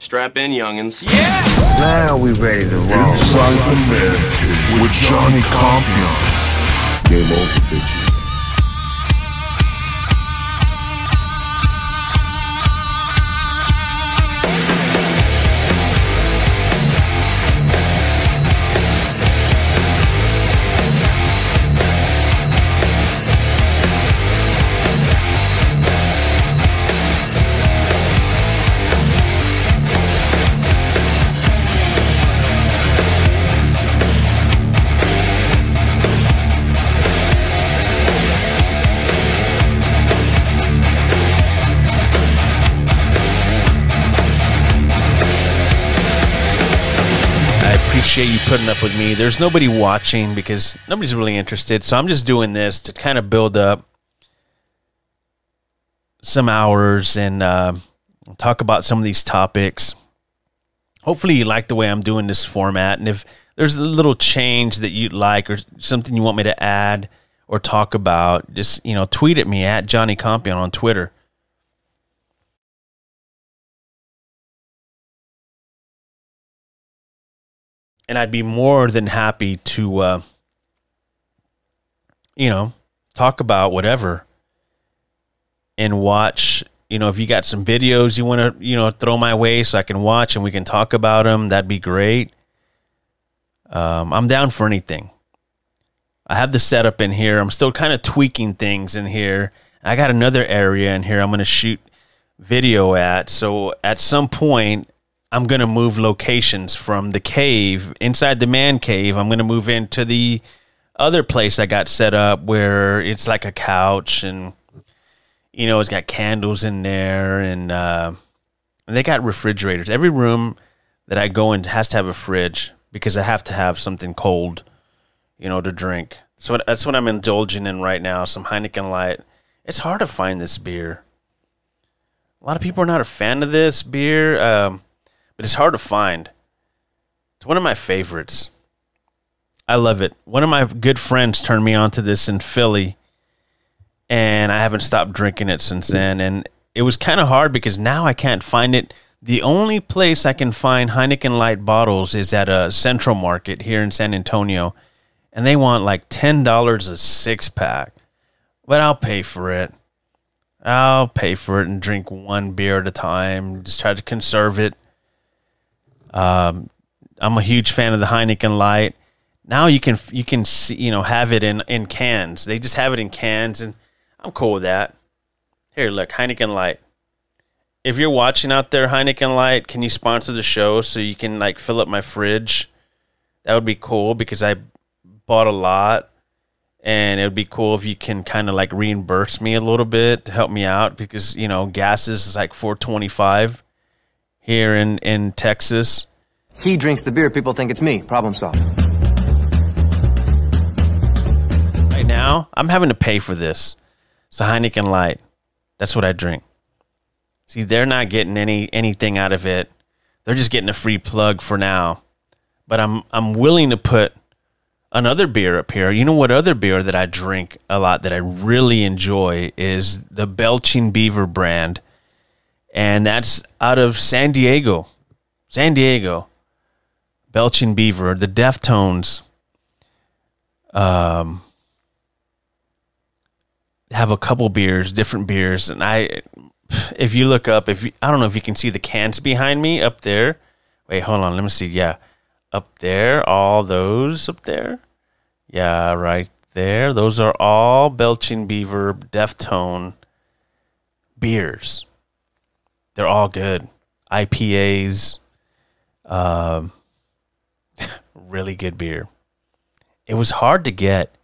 Strap in, youngins. Yeah! Now we ready to roll. Inside the Man with Johnny Compion. Game over, bitches. Appreciate you putting up with me. There's nobody watching because nobody's really interested. So I'm just doing this to kind of build up some hours and uh, talk about some of these topics. Hopefully, you like the way I'm doing this format. And if there's a little change that you'd like or something you want me to add or talk about, just you know, tweet at me at Johnny Compion on Twitter. And I'd be more than happy to, uh, you know, talk about whatever and watch. You know, if you got some videos you want to, you know, throw my way so I can watch and we can talk about them, that'd be great. Um, I'm down for anything. I have the setup in here. I'm still kind of tweaking things in here. I got another area in here I'm going to shoot video at. So at some point, I'm to move locations from the cave inside the man cave. I'm to move into the other place I got set up where it's like a couch and you know it's got candles in there and uh, and they got refrigerators. Every room that I go in has to have a fridge because I have to have something cold, you know, to drink. So that's what I'm indulging in right now. Some Heineken Light. It's hard to find this beer. A lot of people are not a fan of this beer. Um, but it's hard to find. It's one of my favorites. I love it. One of my good friends turned me onto this in Philly, and I haven't stopped drinking it since then. And it was kind of hard because now I can't find it. The only place I can find Heineken Light bottles is at a Central Market here in San Antonio, and they want like ten dollars a six pack. But I'll pay for it. I'll pay for it and drink one beer at a time. Just try to conserve it. Um, I'm a huge fan of the Heineken Light. Now you can you can see, you know have it in in cans. They just have it in cans, and I'm cool with that. Here, look, Heineken Light. If you're watching out there, Heineken Light, can you sponsor the show so you can like fill up my fridge? That would be cool because I bought a lot, and it would be cool if you can kind of like reimburse me a little bit to help me out because you know gas is like 425 here in in Texas. He drinks the beer, people think it's me. Problem solved. Right now, I'm having to pay for this. It's a Heineken Light. That's what I drink. See, they're not getting any anything out of it. They're just getting a free plug for now. But I'm I'm willing to put another beer up here. You know what other beer that I drink a lot that I really enjoy is the Belching Beaver brand. And that's out of San Diego. San Diego. Belching Beaver, the Deftones. Um have a couple beers, different beers, and I, if you look up, if you, I don't know if you can see the cans behind me up there. Wait, hold on, let me see. Yeah, up there, all those up there. Yeah, right there. Those are all Belching Beaver Deftone beers. They're all good. IPAs, um, really good beer. It was hard to get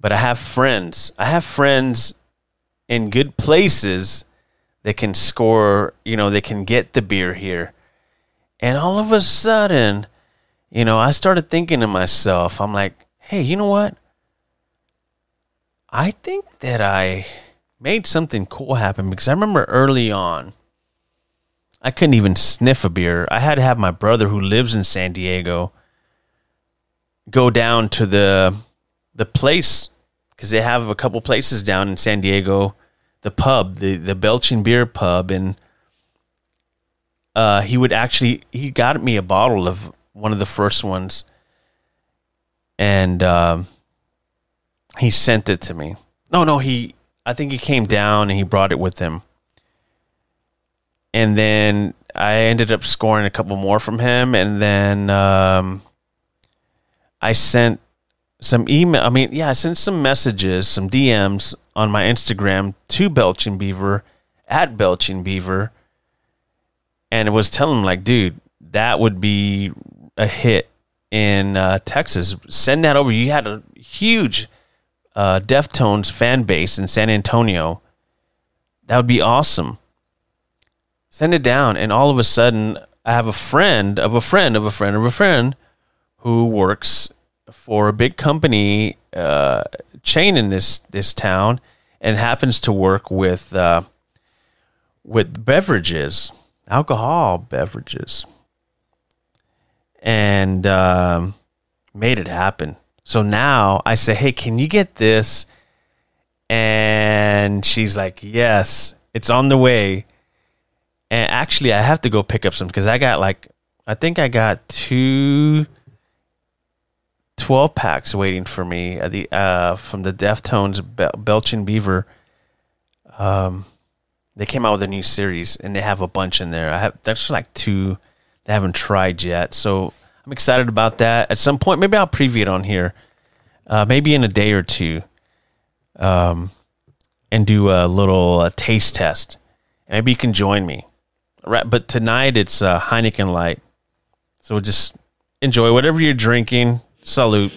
but I have friends. I have friends in good places that can score, you know, they can get the beer here. And all of a sudden, you know, I started thinking to myself, I'm like, hey, you know what? I think that I made something cool happen because I remember early on, I couldn't even sniff a beer. I had to have my brother who lives in San Diego go down to the the place because they have a couple places down in San Diego, the pub, the the Belching Beer Pub, and uh, he would actually he got me a bottle of one of the first ones, and um, he sent it to me. No, no, he I think he came down and he brought it with him, and then I ended up scoring a couple more from him, and then um, I sent some email. I mean, yeah, I sent some messages, some DMs on my Instagram to Belching Beaver at Belching Beaver, and it was telling him like, dude, that would be a hit in uh, Texas. Send that over. You had a huge uh, Deftones fan base in San Antonio. That would be awesome. Send it down, and all of a sudden, I have a friend of a friend of a friend of a friend who works for a big company uh, chain in this this town, and happens to work with uh, with beverages, alcohol beverages, and um, made it happen. So now I say, "Hey, can you get this?" And she's like, "Yes, it's on the way." And actually, I have to go pick up some because I got like, I think I got two 12 packs waiting for me at the uh, from the Deftones Bel- Belching Beaver. Um, they came out with a new series and they have a bunch in there. I have that's like two they haven't tried yet, so I'm excited about that. At some point, maybe I'll preview it on here, uh, maybe in a day or two, um, and do a little uh, taste test. Maybe you can join me. Right, but tonight it's uh, Heineken Light, so just enjoy whatever you're drinking. Salute.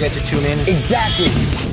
Forget to tune in Exactly.